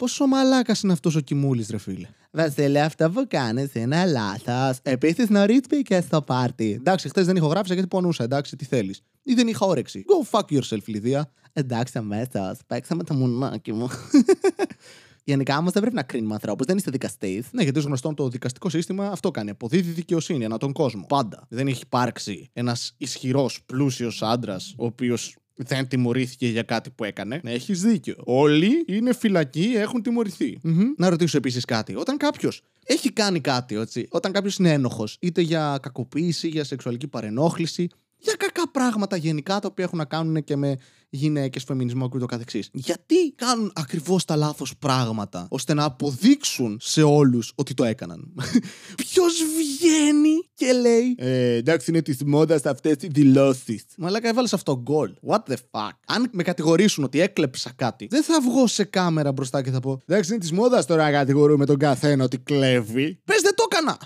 Πόσο μαλάκας είναι αυτός ο Κιμούλης, ρε φίλε. Βασίλη, αυτό που κάνεις είναι λάθος. Επίσης, νωρίς μπήκες στο πάρτι. Εντάξει, χθες δεν ηχογράφησα γιατί πονούσα. Εντάξει, τι θέλεις. Ή δεν είχα όρεξη. Go fuck yourself, Λιδία. Εντάξει, αμέσως. Παίξαμε το μουνάκι μου. Γενικά όμως δεν πρέπει να κρίνουμε ανθρώπους, δεν είστε δικαστής. Ναι, γιατί ως γνωστόν το δικαστικό σύστημα αυτό κάνει. Αποδίδει δικαιοσύνη ανά τον κόσμο. Πάντα. Δεν έχει υπάρξει ένας ισχυρός, πλούσιος άντρας, ο οποίος δεν τιμωρήθηκε για κάτι που έκανε. Ναι, έχεις δίκιο. Όλοι είναι φυλακοί, έχουν τιμωρηθεί. Mm-hmm. Να ρωτήσω επίσης κάτι. Όταν κάποιος έχει κάνει κάτι, έτσι, όταν κάποιος είναι ένοχος, είτε για κακοποίηση, για σεξουαλική παρενόχληση, για κακά πράγματα γενικά τα οποία έχουν να κάνουν και με γυναίκες, φεμινισμό και ούτω καθεξής. Γιατί κάνουν ακριβώς τα λάθος πράγματα, ώστε να αποδείξουν σε όλους ότι το έκαναν. Ποιος βγαίνει και λέει. Ε, εντάξει, είναι τη μόδα αυτές οι δηλώσεις. Μαλάκα, έβαλες αυτό γκολ. What the fuck. Αν με κατηγορήσουν ότι έκλεψα κάτι, δεν θα βγω σε κάμερα μπροστά και θα πω. Εντάξει, είναι τη μόδα τώρα να κατηγορούμε τον καθένα ότι κλέβει. Πες δεν το έκανα.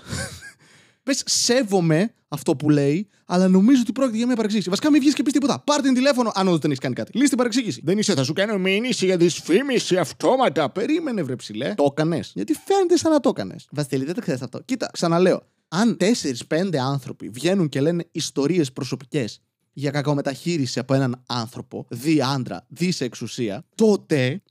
Πες, σέβομαι αυτό που λέει, αλλά νομίζω ότι πρόκειται για μια παρεξήγηση. Βασικά, μην βγεις και πεις τίποτα. Πάρτε την τηλέφωνο, αν όντω δεν έχεις κάνει κάτι. Λύστε την παρεξήγηση. Δεν είσαι, θα σου κάνω μήνυση για δυσφήμιση αυτόματα. Περίμενε, βρε ψηλέ. Το έκανες. Γιατί φαίνεται σαν να το έκανες. Βασίλη, δεν το ξέρεις αυτό. Κοίτα, ξαναλέω. Αν 4-5 άνθρωποι βγαίνουν και λένε ιστορίες προσωπικές για κακομεταχείριση από έναν άνθρωπο, δι άντρα, δι σε εξουσία, τότε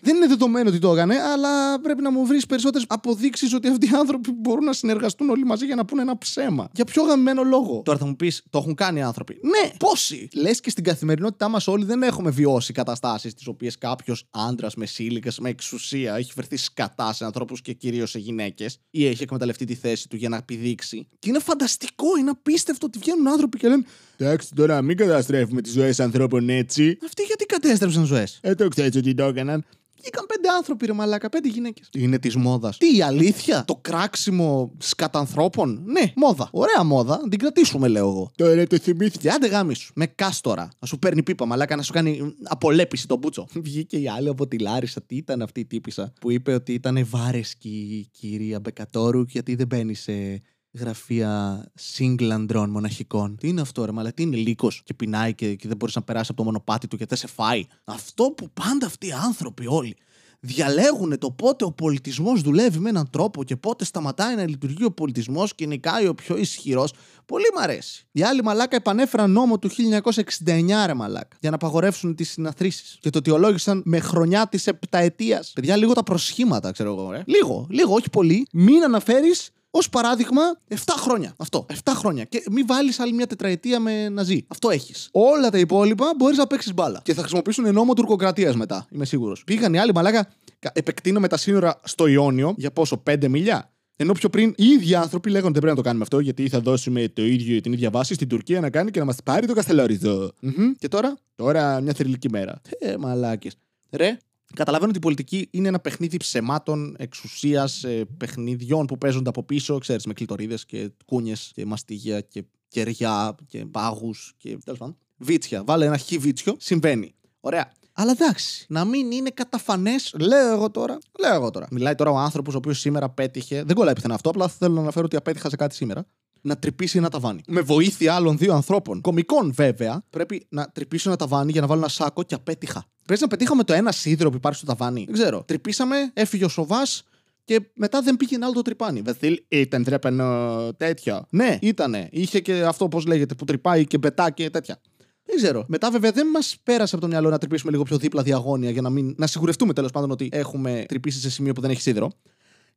δεν είναι δεδομένο ότι το έκανε, αλλά πρέπει να μου βρεις περισσότερες αποδείξεις ότι αυτοί οι άνθρωποι μπορούν να συνεργαστούν όλοι μαζί για να πούνε ένα ψέμα. Για ποιο γαμμένο λόγο. Τώρα θα μου πεις, το έχουν κάνει οι άνθρωποι; Ναι, πόσοι; Λες και στην καθημερινότητά μας όλοι δεν έχουμε βιώσει καταστάσεις τις οποίες κάποιος άντρας με σύλλικε, με εξουσία έχει φερθεί σκατά σε ανθρώπους και κυρίως σε γυναίκες ή έχει εκμεταλλευτεί τη θέση του για να επιδείξει. Και είναι φανταστικό, είναι απίστευτο ότι βγαίνουν άνθρωποι και λένε Εντάξει, τώρα μην καταστρέφουμε τις ζωές ανθρώπων έτσι. Αυτοί γιατί κατέστρεψαν ζωές; Ε, το ξέρει ότι το έκαναν. Βγήκαν πέντε άνθρωποι, ρε μαλάκα, πέντε γυναίκες. Είναι της μόδας. Τι, η αλήθεια, το κράξιμο σκατανθρώπων. Ναι, μόδα. Ωραία μόδα, την κρατήσουμε, λέω εγώ. Τώρα το θυμήθηκες. Άντε γάμι σου. Με κάστορα. Να σου παίρνει πίπα, μαλάκα, να σου κάνει απολέπιση τον μπούτσο. Βγήκε η άλλη από τη Λάρισα. Τι ήταν αυτή η τύπησα που είπε ότι ήταν βάρεσκη η κυρία Μπεκατόρου γιατί δεν μπαίνει σε γραφεία single αντρών μοναχικών. Τι είναι αυτό, ρε, αλλά τι είναι λύκος και πεινάει και, και δεν μπορείς να περάσεις από το μονοπάτι του και δεν σε φάει. Αυτό που πάντα αυτοί οι άνθρωποι όλοι διαλέγουν το πότε ο πολιτισμός δουλεύει με έναν τρόπο και πότε σταματάει να λειτουργεί ο πολιτισμός και νικάει ο πιο ισχυρός. Πολύ μ' αρέσει. Οι άλλοι μαλάκα επανέφεραν νόμο του 1969, ρε μαλάκα, για να απαγορεύσουν τις συναθρήσεις. Και το αιτιολόγησαν με χρονιά της επταετίας. Παιδιά, λίγο τα προσχήματα, ξέρω εγώ, ρε. Λίγο, λίγο, όχι πολύ. Μην αναφέρεις Ω παράδειγμα, 7 χρόνια. Αυτό. 7 χρόνια. Και μην βάλεις άλλη μια τετραετία με ναζί. Αυτό έχεις. Όλα τα υπόλοιπα μπορείς να παίξεις μπάλα. Και θα χρησιμοποιήσουν νόμο τουρκοκρατίας μετά. Είμαι σίγουρος. Πήγαν οι άλλοι μαλάκα. Επεκτείνουμε τα σύνορα στο Ιόνιο για πόσο, 5 μιλιά. Ενώ πιο πριν οι ίδιοι άνθρωποι λέγονται δεν πρέπει να το κάνουμε αυτό γιατί θα δώσουμε το ίδιο, την ίδια βάση στην Τουρκία να κάνει και να μας πάρει το καστελόριζο. Mm-hmm. Και τώρα, τώρα μια θρηλυκή μέρα. Ε, μαλάκες. Ρε, Καταλαβαίνω ότι η πολιτική είναι ένα παιχνίδι ψεμάτων, εξουσίας, ε, παιχνιδιών που παίζονται από πίσω, ξέρεις, με κλειτορίδε και κούνιες και μαστίγια και κεριά και πάγους και τέλος πάντων. Βίτσια. Βάλε ένα χι βίτσιο, συμβαίνει. Ωραία. Αλλά εντάξει, να μην είναι καταφανές, λέω εγώ τώρα. Λέω εγώ τώρα. Μιλάει τώρα ο άνθρωπος ο οποίος σήμερα πέτυχε. Δεν κολλάει πιθανά αυτό, απλά θέλω να αναφέρω ότι απέτυχα σε κάτι σήμερα. Να τρυπήσει ένα ταβάνι. Με βοήθεια άλλων δύο ανθρώπων. Κομικών βέβαια, πρέπει να τρυπήσω ένα ταβάνι για να βάλω ένα σάκο και απέτυχα. Πρέπει να πετύχαμε το ένα σίδερο που υπάρχει στο ταβάνι. Δεν ξέρω. Τρυπήσαμε, έφυγε ο σοβάς και μετά δεν πήγε άλλο το τρυπάνι. Βασίλ, ήταν τρέπενο τέτοιο. Ναι, ήτανε. Είχε και αυτό, πώς λέγεται, που τρυπάει και πετά και τέτοια. Δεν ξέρω. Μετά, βέβαια, δεν μας πέρασε από το μυαλό να τρυπήσουμε λίγο πιο δίπλα διαγώνια για να, μην... να σιγουρευτούμε τέλος πάντων ότι έχουμε τρυπήσει σε σημείο που δεν έχει σίδερο.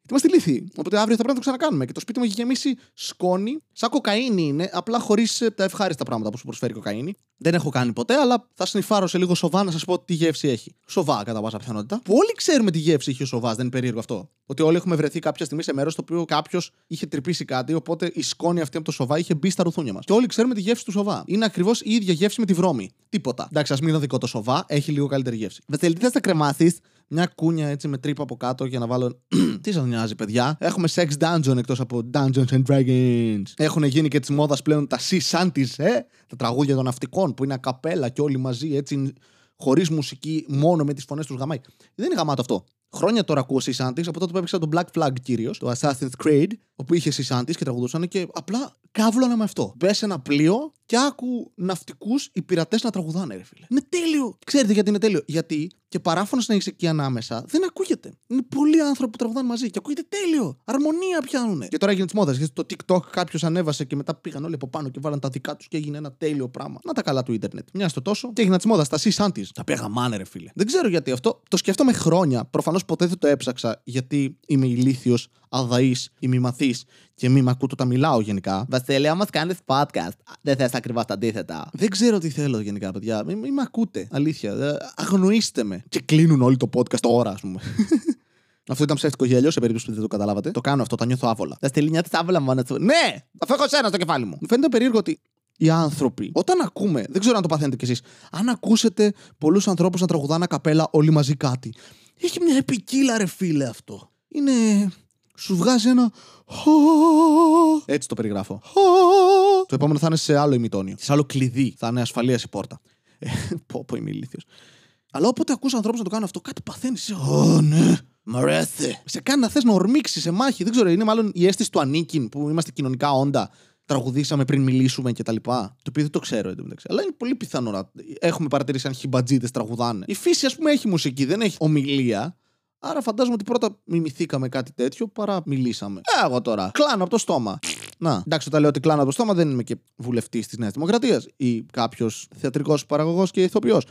Είμαστε λύθοι. Οπότε αύριο θα πρέπει να το ξανακάνουμε. Και το σπίτι μου έχει γεμίσει σκόνη. Σαν κοκαίνη είναι, απλά χωρίς ε, τα ευχάριστα πράγματα που σου προσφέρει η κοκαίνη. Δεν έχω κάνει ποτέ, αλλά θα σνιφάρω σε λίγο σοβά να σας πω τι γεύση έχει. Σοβά, κατά πάσα πιθανότητα. Που όλοι ξέρουμε τι γεύση έχει ο σοβάς, δεν είναι περίεργο αυτό. Ότι όλοι έχουμε βρεθεί κάποια στιγμή σε μέρος στο οποίο κάποιος είχε τρυπήσει κάτι, οπότε η σκόνη αυτή από το σοβά είχε μπει στα ρουθούνια μας. Και όλοι ξέρουμε τη γεύση του σοβά. Είναι ακριβώς η ίδια γεύση με τη βρώμη. Τίποτα. Εντάξει, ας μην είναι δικό το σοβά, έχει λίγο καλύτερη γεύση. Βεθελή, θες να κρεμάσεις, μια κούνια έτσι με τρύπα από κάτω για να βάλω. Τι σας νοιάζει, παιδιά; Έχουμε sex dungeon εκτός από Dungeons and Dragons. Έχουν γίνει και της μόδας πλέον τα sea shanties, ε! Τα τραγούδια των ναυτικών που είναι ακαπέλα και όλοι μαζί έτσι χωρίς μουσική, μόνο με τις φωνές τους γαμάει. Δεν είναι γαμάτο αυτό. Χρόνια τώρα ακούω Sea Shanties από τότε που έπαιξα τον Black Flag κυρίως, το Assassin's Creed, όπου είχε Sea Shanties και τραγουδούσαν και απλά κάβλωνα με αυτό. Μπε σε ένα πλοίο και άκου ναυτικούς οι πειρατές να τραγουδάνε, ρε φίλε. Είναι τέλειο. Ξέρετε γιατί είναι τέλειο; Γιατί και παράφωνος να έχεις εκεί ανάμεσα δεν ακούγεται. Είναι πολλοί άνθρωποι που τραγουδάνε μαζί και ακούγεται τέλειο. Αρμονία πιάνουν. Και τώρα έγινε της μόδας. Γιατί το TikTok κάποιος ανέβασε και μετά πήγαν όλοι από πάνω και βάλαν τα δικά τους και έγινε ένα τέλειο πράγμα. Να τα καλά του Ιντερνετ. Μια στο τόσο και έγινε της μόδας στα C τη. Τα πήγα μάνε, ρε φίλε. Δεν ξέρω γιατί αυτό. Το σκέφτομαι χρόνια. Προφανώς ποτέ δεν το έψαξα γιατί είμαι ηλίθιος, αδαή, ημιμαθή και μη μ' ακούτε όταν μιλάω γενικά. Βασίλεια, όμως κάνεις podcast. Δεν θες ακριβώς τα αντίθετα. Δεν ξέρω τι θέλω γενικά, παιδιά. Μην μη με ακούτε. Αλήθεια. Ε, αγνοήστε με. Και κλείνουν όλοι το podcast τώρα, ας πούμε. Αυτό ήταν ψεύτικο γέλιο, σε περίπτωση που δεν το καταλάβατε. Το κάνω αυτό, τα νιώθω άβολα. Τα στελίνια τη άβολα μόνο του. Ναι! Αφού έχω σένα στο κεφάλι μου. Μου φαίνεται περίεργο ότι οι άνθρωποι, όταν ακούμε, δεν ξέρω αν το παθαίνετε κι εσείς, αν ακούσετε πολλούς ανθρώπους να τραγουδάνε καπέλα όλοι μαζί κάτι. Έχει μια επικύλα, ρε φίλε αυτό. Είναι. Σου βγάζει ένα. Έτσι το περιγράφω. Το επόμενο θα είναι σε άλλο ημιτόνιο. Σε άλλο κλειδί. Θα είναι ασφαλεία η πόρτα. Ε, πω, πω, είμαι ηλίθιος. Αλλά όποτε ακούς ανθρώπους να το κάνουν αυτό, κάτι παθαίνεις. Ω, ναι. Μ' αρέσει. Σε κάνει να θες να ορμήξεις σε μάχη. Δεν ξέρω, είναι μάλλον η αίσθηση του ανήκειν που είμαστε κοινωνικά όντα. Τραγουδήσαμε πριν μιλήσουμε κτλ. Το οποίο δεν το ξέρω εντωμεταξύ. Αλλά είναι πολύ πιθανό να έχουμε παρατηρήσει αν χιμπατζίδες τραγουδάνε. Η φύση, ας πούμε, έχει μουσική, δεν έχει ομιλία. Άρα φαντάζομαι ότι πρώτα μιμηθήκαμε κάτι τέτοιο παρά μιλήσαμε. Ε, εγώ τώρα. Κλάνω από το στόμα. Να, εντάξει, όταν λέω ότι κλάνω από το στόμα δεν είμαι και βουλευτής της Νέας Δημοκρατίας ή κάποιος θεατρικός παραγωγός και ηθοποιός.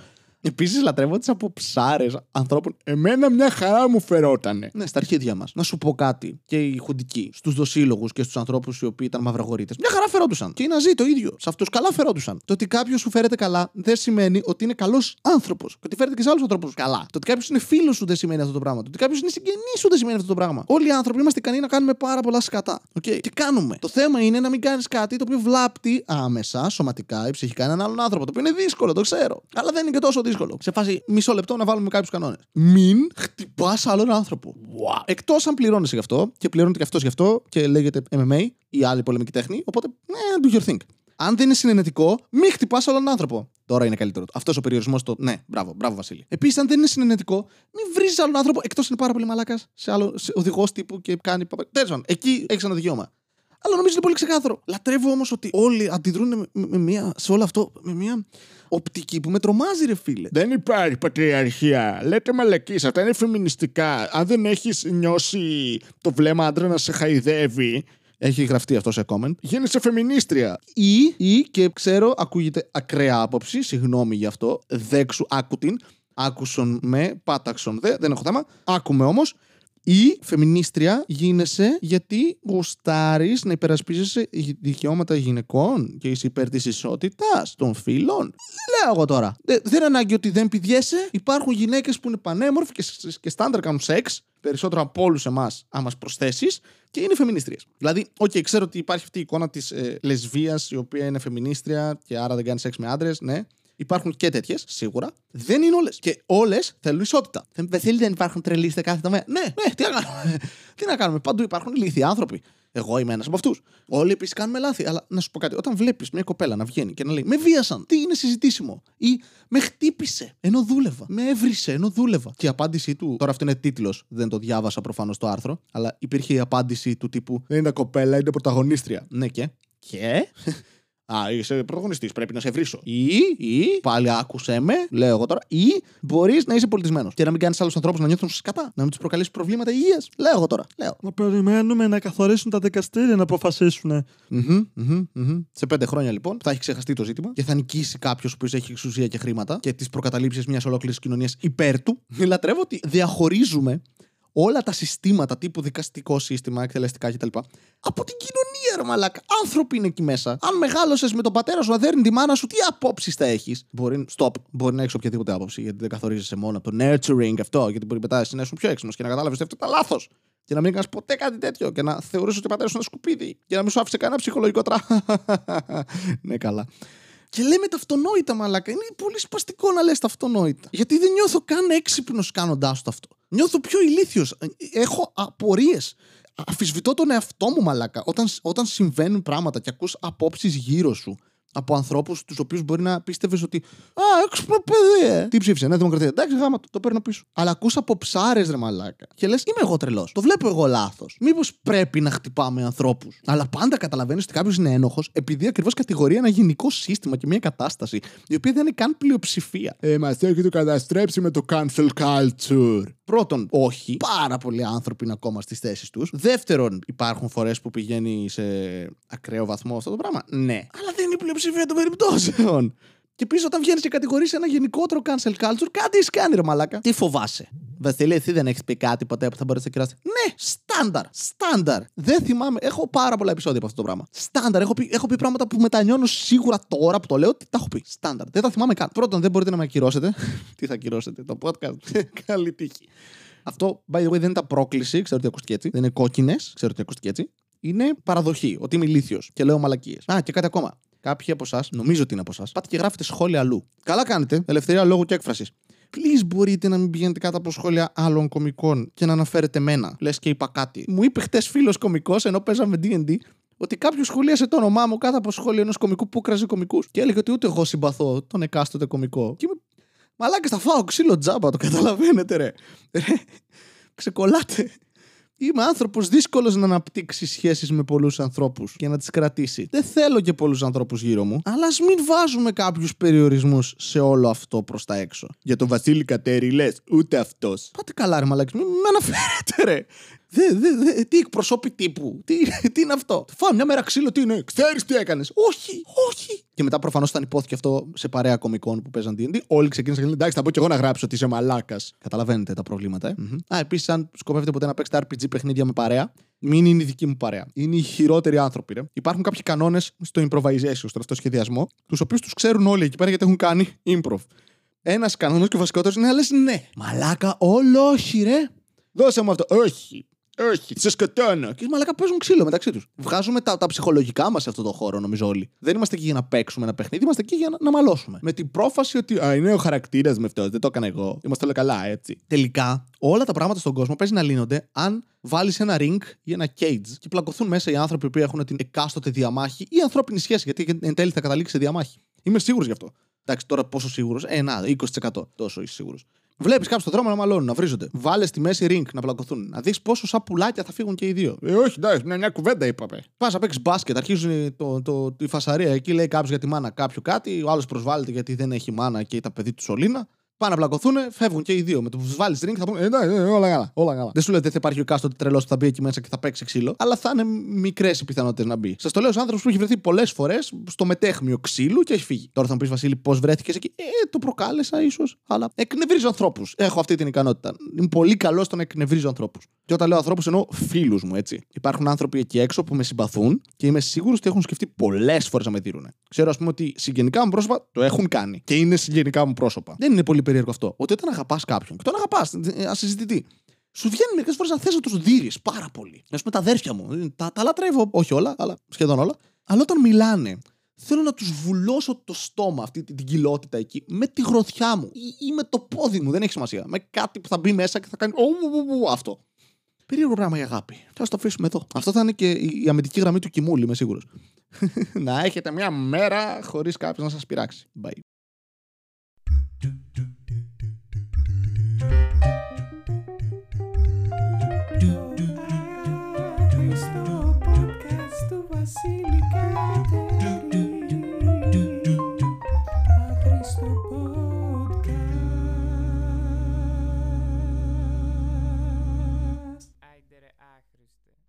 Επίσης, λατρεύω τις αποψάρες ανθρώπων. Εμένα μια χαρά μου φερότανε. Ναι, στα αρχίδια μας. Να σου πω κάτι. Και οι χουντικοί, στους δοσύλλογους και στους ανθρώπους οι οποίοι ήταν μαυραγωρίτε. Μια χαρά φερόντουσαν. Και οι Ναζί το ίδιο. Σε αυτούς καλά φερόντουσαν. Το ότι κάποιος σου φέρεται καλά δεν σημαίνει ότι είναι καλός άνθρωπος. Και ότι φέρεται και σε άλλους ανθρώπους καλά. Το ότι κάποιος είναι φίλος σου δεν σημαίνει αυτό το πράγμα. Το ότι κάποιος είναι συγγενής σου δεν σημαίνει αυτό το πράγμα. Όλοι οι άνθρωποι είμαστε ικανοί να κάνουμε πάρα πολλά σκατά. Okay. Και κάνουμε; Το θέμα είναι να μην κάνεις κάτι το οποίο βλάπτει άμεσα, σωματικά ή ψυχικά έναν άλλον άνθρωπο. Το οποίο είναι δύσκολο, το ξέρω. Αλλά δεν είναι και τόσο δύσκολο δύσκολο. Σε φάση μισό λεπτό να βάλουμε κάποιους κανόνες. Μην χτυπάς άλλον άνθρωπο. Wow. Εκτός αν πληρώνεσαι γι' αυτό και πληρώνεται και αυτός γι' αυτό και λέγεται MMA ή άλλη πολεμική τέχνη. Οπότε, ναι, do your thing. Αν δεν είναι συνενετικό, μην χτυπάς άλλον άνθρωπο. Τώρα είναι καλύτερο. Αυτός ο περιορισμός το. Ναι, μπράβο, μπράβο Βασίλη. Επίσης, αν δεν είναι συνενετικό, μην βρει άλλον άνθρωπο εκτός είναι πάρα πολύ μαλάκας σε άλλο οδηγός τύπου και κάνει. Τέλος εκεί έχεις ένα δικαίωμα. Αλλά νομίζω είναι πολύ ξεκάθαρο. Λατρεύω όμως ότι όλοι αντιδρούν με, με σε όλο αυτό με μια οπτική που με τρομάζει, ρε φίλε. Δεν υπάρχει πατριαρχία. Λέτε μαλακή, αυτά είναι φεμινιστικά. Αν δεν έχεις νιώσει το βλέμμα άντρα να σε χαϊδεύει, έχει γραφτεί αυτό σε comment. Γίνεσαι φεμινίστρια. Ή, ή και ξέρω, ακούγεται ακραία άποψη, συγγνώμη γι' αυτό. Δέξου, άκου την. Άκουσον με, πάταξον δε, δεν έχω θέμα. Άκουμε όμως. Ή φεμινίστρια γίνεσαι γιατί γουστάρεις να υπερασπίζεσαι δικαιώματα γυναικών και είσαι υπέρ της ισότητας των φίλων. Λέω εγώ τώρα. Δεν είναι ανάγκη ότι δεν πηδιέσαι. Υπάρχουν γυναίκες που είναι πανέμορφοι και, και στάνταρ κάνουν σεξ. Περισσότερο από όλους εμάς, άμα προσθέσεις, και είναι φεμινίστριες. Δηλαδή, OK, ξέρω ότι υπάρχει αυτή η εικόνα της ε, λεσβίας η οποία είναι φεμινίστρια και άρα δεν κάνει σεξ με άντρες, ναι. Υπάρχουν και τέτοιες, σίγουρα. Δεν είναι όλες. Και όλες θέλουν ισότητα. Βασίλη, δεν υπάρχουν τρελοί σε κάθε τομέα. Ναι, ναι, τι να κάνουμε. τι να κάνουμε. Παντού υπάρχουν ηλίθιοι άνθρωποι. Εγώ είμαι ένας από αυτούς. Όλοι επίσης κάνουμε λάθη. Αλλά να σου πω κάτι. Όταν βλέπεις μια κοπέλα να βγαίνει και να λέει Με βίασαν, τι είναι συζητήσιμο. Ή Με χτύπησε ενώ δούλευα. Με έβρισε ενώ δούλευα. Και η απάντησή του. Τώρα αυτό είναι τίτλος. Δεν το διάβασα προφανώς το άρθρο. Αλλά υπήρχε η απάντηση του τύπου Δεν είναι κοπέλα, είναι πρωταγωνίστρια. Ναι και; Και; Α, είσαι πρωταγωνιστής, πρέπει να σε βρίσω. Ή, ή, πάλι άκουσε με, λέω εγώ τώρα, ή μπορείς να είσαι πολιτισμένος και να μην κάνεις άλλους ανθρώπους να νιώθουν σκατά, να μην τους προκαλέσει προβλήματα υγείας. Λέω εγώ τώρα. Λέω. Να περιμένουμε να καθορίσουν τα δικαστήρια να αποφασίσουν. Σε πέντε χρόνια λοιπόν θα έχει ξεχαστεί το ζήτημα και θα νικήσει κάποιος που έχει εξουσία και χρήματα και τις προκαταλήψεις μιας ολόκληρης κοινωνίας υπέρ του. Λατρεύω ότι διαχωρίζουμε όλα τα συστήματα τύπου δικαστικό σύστημα, εκτελεστικά κτλ. Από την κοινωνία, ρε μαλάκα. Άνθρωποι είναι εκεί μέσα. Αν μεγάλωσες με τον πατέρα σου να δέρνει τη μάνα σου, τι απόψεις θα έχεις; Μπορεί, stop, μπορεί να έχεις οποιαδήποτε άποψη, γιατί δεν καθορίζεσαι μόνο από το nurturing αυτό, γιατί μπορεί μετά να είσαι πιο έξυπνος και να κατάλαβε ότι αυτό ήταν λάθος. Και να μην κάνεις ποτέ κάτι τέτοιο. Και να θεωρήσει ότι ο πατέρας σου είναι σκουπίδι. Και να μην σου άφησε κανένα ψυχολογικό τρά. ναι, καλά. Και λέμε τα αυτονόητα, μαλάκα. Είναι πολύ σπαστικό να λες τα αυτονόητα. Γιατί δεν νιώθω καν έξυπνος κάνοντάς το αυτό. Νιώθω πιο ηλίθιος. Έχω απορίες. Αφισβητώ τον εαυτό μου, μαλάκα. Όταν, όταν συμβαίνουν πράγματα και ακούς απόψεις γύρω σου από ανθρώπους τους οποίους μπορεί να πίστευες ότι. Α, έξυπνο παιδί, ε. Τι ψήφισε, ναι, Δημοκρατία. Εντάξει, γάμα το, το παίρνω πίσω. Αλλά ακούς από ψάρε, ρε μαλάκα. Και λες, είμαι εγώ τρελός. Το βλέπω εγώ λάθος. Μήπως πρέπει να χτυπάμε ανθρώπους. Αλλά πάντα καταλαβαίνεις ότι κάποιος είναι ένοχος επειδή ακριβώς κατηγορεί ένα γενικό σύστημα και μια κατάσταση η οποία δεν είναι καν πλειοψηφία. Ε, μας έχετε καταστρέψει με το cancel culture. Πρώτον, όχι. Πάρα πολλοί άνθρωποι είναι ακόμα στις θέσεις τους. Δεύτερον, υπάρχουν φορές που πηγαίνει σε ακραίο βαθμό αυτό το πράγμα. Ναι. Αλλά δεν είναι η πλειοψηφία των περιπτώσεων. Και επίση, όταν βγαίνεις και κατηγορείς ένα γενικότερο cancel culture, κάτι έχει κάνει, ρε Μαλάκα. Τι φοβάσαι; Βασίλη, εσύ δεν έχεις πει κάτι ποτέ που θα μπορέσεις να κυράσει. Ναι, στάνταρ. Στάνταρ. Δεν θυμάμαι. Έχω πάρα πολλά επεισόδια από αυτό το πράγμα. Στάνταρ. Έχω πει, έχω πει πράγματα που μετανιώνω σίγουρα τώρα που το λέω ότι τα έχω πει. Στάνταρ. Δεν τα θυμάμαι καν. Πρώτον, δεν μπορείτε να με ακυρώσετε. Τι θα ακυρώσετε, το podcast. Καλή τύχη. Αυτό, by the way, δεν ήταν πρόκληση. Ξέρω ότι ακούστηκε έτσι. Δεν είναι κόκκινες. Ξέρω ότι ακούστηκε έτσι. Είναι παραδοχή. Ότι είμαι ηλίθιος και λέω μαλακίες. Α, και κάτι ακόμα. Κάποιοι από εσάς, νομίζω ότι είναι από εσάς, πάτε και γράφετε σχόλια αλλού. Καλά κάνετε. Ελευθερία λόγου και έκφρασης. Please μπορείτε να μην πηγαίνετε κάτω από σχόλια άλλων κομικών και να αναφέρετε μένα. Λες και είπα κάτι. Μου είπε χτες φίλος κομικός ενώ παίζαμε DD ότι κάποιος σχολίασε το όνομά μου κάτω από σχόλιο ενός κομικού που κράζει κομικούς. Και έλεγε ότι ούτε εγώ συμπαθώ τον εκάστοτε κομικό. Και είμαι. Μαλάκα, θα φάω ξύλο τζάμπα, το καταλαβαίνετε, ρε. ρε. Ξεκολλάτε. Είμαι άνθρωπος δύσκολος να αναπτύξει σχέσεις με πολλούς ανθρώπους και να τις κρατήσει. Δεν θέλω και πολλούς ανθρώπους γύρω μου, αλλά ας μην βάζουμε κάποιους περιορισμούς σε όλο αυτό προς τα έξω. Για τον Βασίλη Κατέρη λες, ούτε αυτός. Πάτε καλά, ρε μαλάκι, μην με αναφέρετε, ρε. Δε, δε, δε, τι εκπροσώπη τύπου, τι, τι είναι αυτό; Φάω μια μέρα ξύλο, τι είναι, ξέρεις τι έκανες. Όχι, όχι. Και μετά προφανώς ήταν υπόθηκε αυτό σε παρέα κομικών που παίζαν D&D. Όλοι ξεκίνησαν και λένε εντάξει, θα πω και εγώ να γράψω ότι είσαι μαλάκας. Καταλαβαίνετε τα προβλήματα, ε. Mm-hmm. Α, επίσης, αν σκοπεύετε ποτέ να παίξετε RPG παιχνίδια με παρέα, μην είναι η δική μου παρέα. Είναι οι χειρότεροι άνθρωποι, ρε. Υπάρχουν κάποιοι κανόνες στο improvisation, στο σχεδιασμό, τους οποίους τους ξέρουν όλοι εκεί πέρα γιατί έχουν κάνει improv. Ένας κανόνας και ο βασικότερος είναι να λες ναι. Μαλάκα, όλο όχι, ρε. Δώσε μου αυτό. Όχι. Όχι, σε σκοτώνω. Και μαλάκα παίζουν ξύλο μεταξύ τους. Βγάζουμε τα, τα ψυχολογικά μας σε αυτό το χώρο, νομίζω όλοι. Δεν είμαστε εκεί για να παίξουμε ένα παιχνίδι, είμαστε εκεί για να, να μαλώσουμε. Με την πρόφαση ότι Α, είναι ο χαρακτήρας με αυτό, δεν το έκανα εγώ. Είμαστε όλα καλά, έτσι. Τελικά, όλα τα πράγματα στον κόσμο παίζει να λύνονται αν βάλεις ένα ring ή ένα cage και πλακωθούν μέσα οι άνθρωποι που έχουν την εκάστοτε διαμάχη ή ανθρώπινη σχέση, γιατί εν τέλει θα καταλήξει σε διαμάχη. Είμαι σίγουρος γι' αυτό. Εντάξει, τώρα πόσο σίγουρος; Ε, να, 20% τόσο είσαι σίγουρος. Βλέπεις κάποιου στον δρόμο να μαλώνουν, να βρίζονται. Βάλες στη μέση ring να πλακωθούν. Να δεις πόσο σαν πουλάκια θα φύγουν και οι δύο. Ε, όχι, εντάξει, μια, μια κουβέντα είπαμε. Πας να παίξεις μπάσκετ, αρχίζουν το, το, το, η φασαρία. Εκεί λέει κάποιος για τη μάνα κάποιο κάτι, ο άλλος προσβάλλεται γιατί δεν έχει μάνα και τα παιδί του σωλήνα. Πάνε να πλακωθούν, φεύγουν και οι δύο. Με το που τους βάλεις ring θα πούνε. Ε, ναι, όλα καλά, όλα καλά. Δεν σου λέω ότι δεν θα υπάρχει ο κάστοτε τρελός που θα μπει εκεί μέσα και θα παίξει ξύλο, αλλά θα είναι μικρές οι πιθανότητες να μπει. Σας το λέω ω άνθρωπος που έχει βρεθεί πολλές φορές στο μετέχμιο ξύλου και έχει φύγει. Τώρα θα μου πεις Βασίλη, πώς βρέθηκες εκεί; Ε, το προκάλεσα ίσως, αλλά εκνευρίζω ανθρώπους. Έχω αυτή την ικανότητα. Είμαι πολύ καλός στο να εκνευρίζω ανθρώπους. Και όταν λέω ανθρώπους εννοώ φίλους μου, έτσι. Υπάρχουν άνθρωποι εκεί έξω που με συμπαθούν και είμαι σίγουρος ότι έχουν σκεφτεί πολλές φορές να με δίνουν. Ξέρω, ας πούμε, ότι συγγενικά μου πρόσωπα το έχουν κάνει. Και είναι συγγενικά μου πρόσωπα. Δεν είναι πολύ περίεργο αυτό. Ότι όταν αγαπάς κάποιον, και τον αγαπάς, ασυζητητή, σου βγαίνει μερικές φορές να θε να τους δει πάρα πολύ. Α πούμε τα αδέρφια μου. Τα, τα λατρεύω, όχι όλα, αλλά σχεδόν όλα. Αλλά όταν μιλάνε, θέλω να τους βουλώσω το στόμα, αυτή την, την κοιλότητα εκεί, με τη γροθιά μου ή, ή, με το πόδι μου, δεν έχει σημασία. Με κάτι που θα μπει μέσα και θα κάνει. αυτό. Περίεργο πράγμα η αγάπη. Θα το αφήσουμε εδώ. Αυτό θα είναι και η αμυντική γραμμή του κοιμούλη, είμαι σίγουρος. να έχετε μια μέρα χωρίς κάποιο να σας πειράξει. Bye.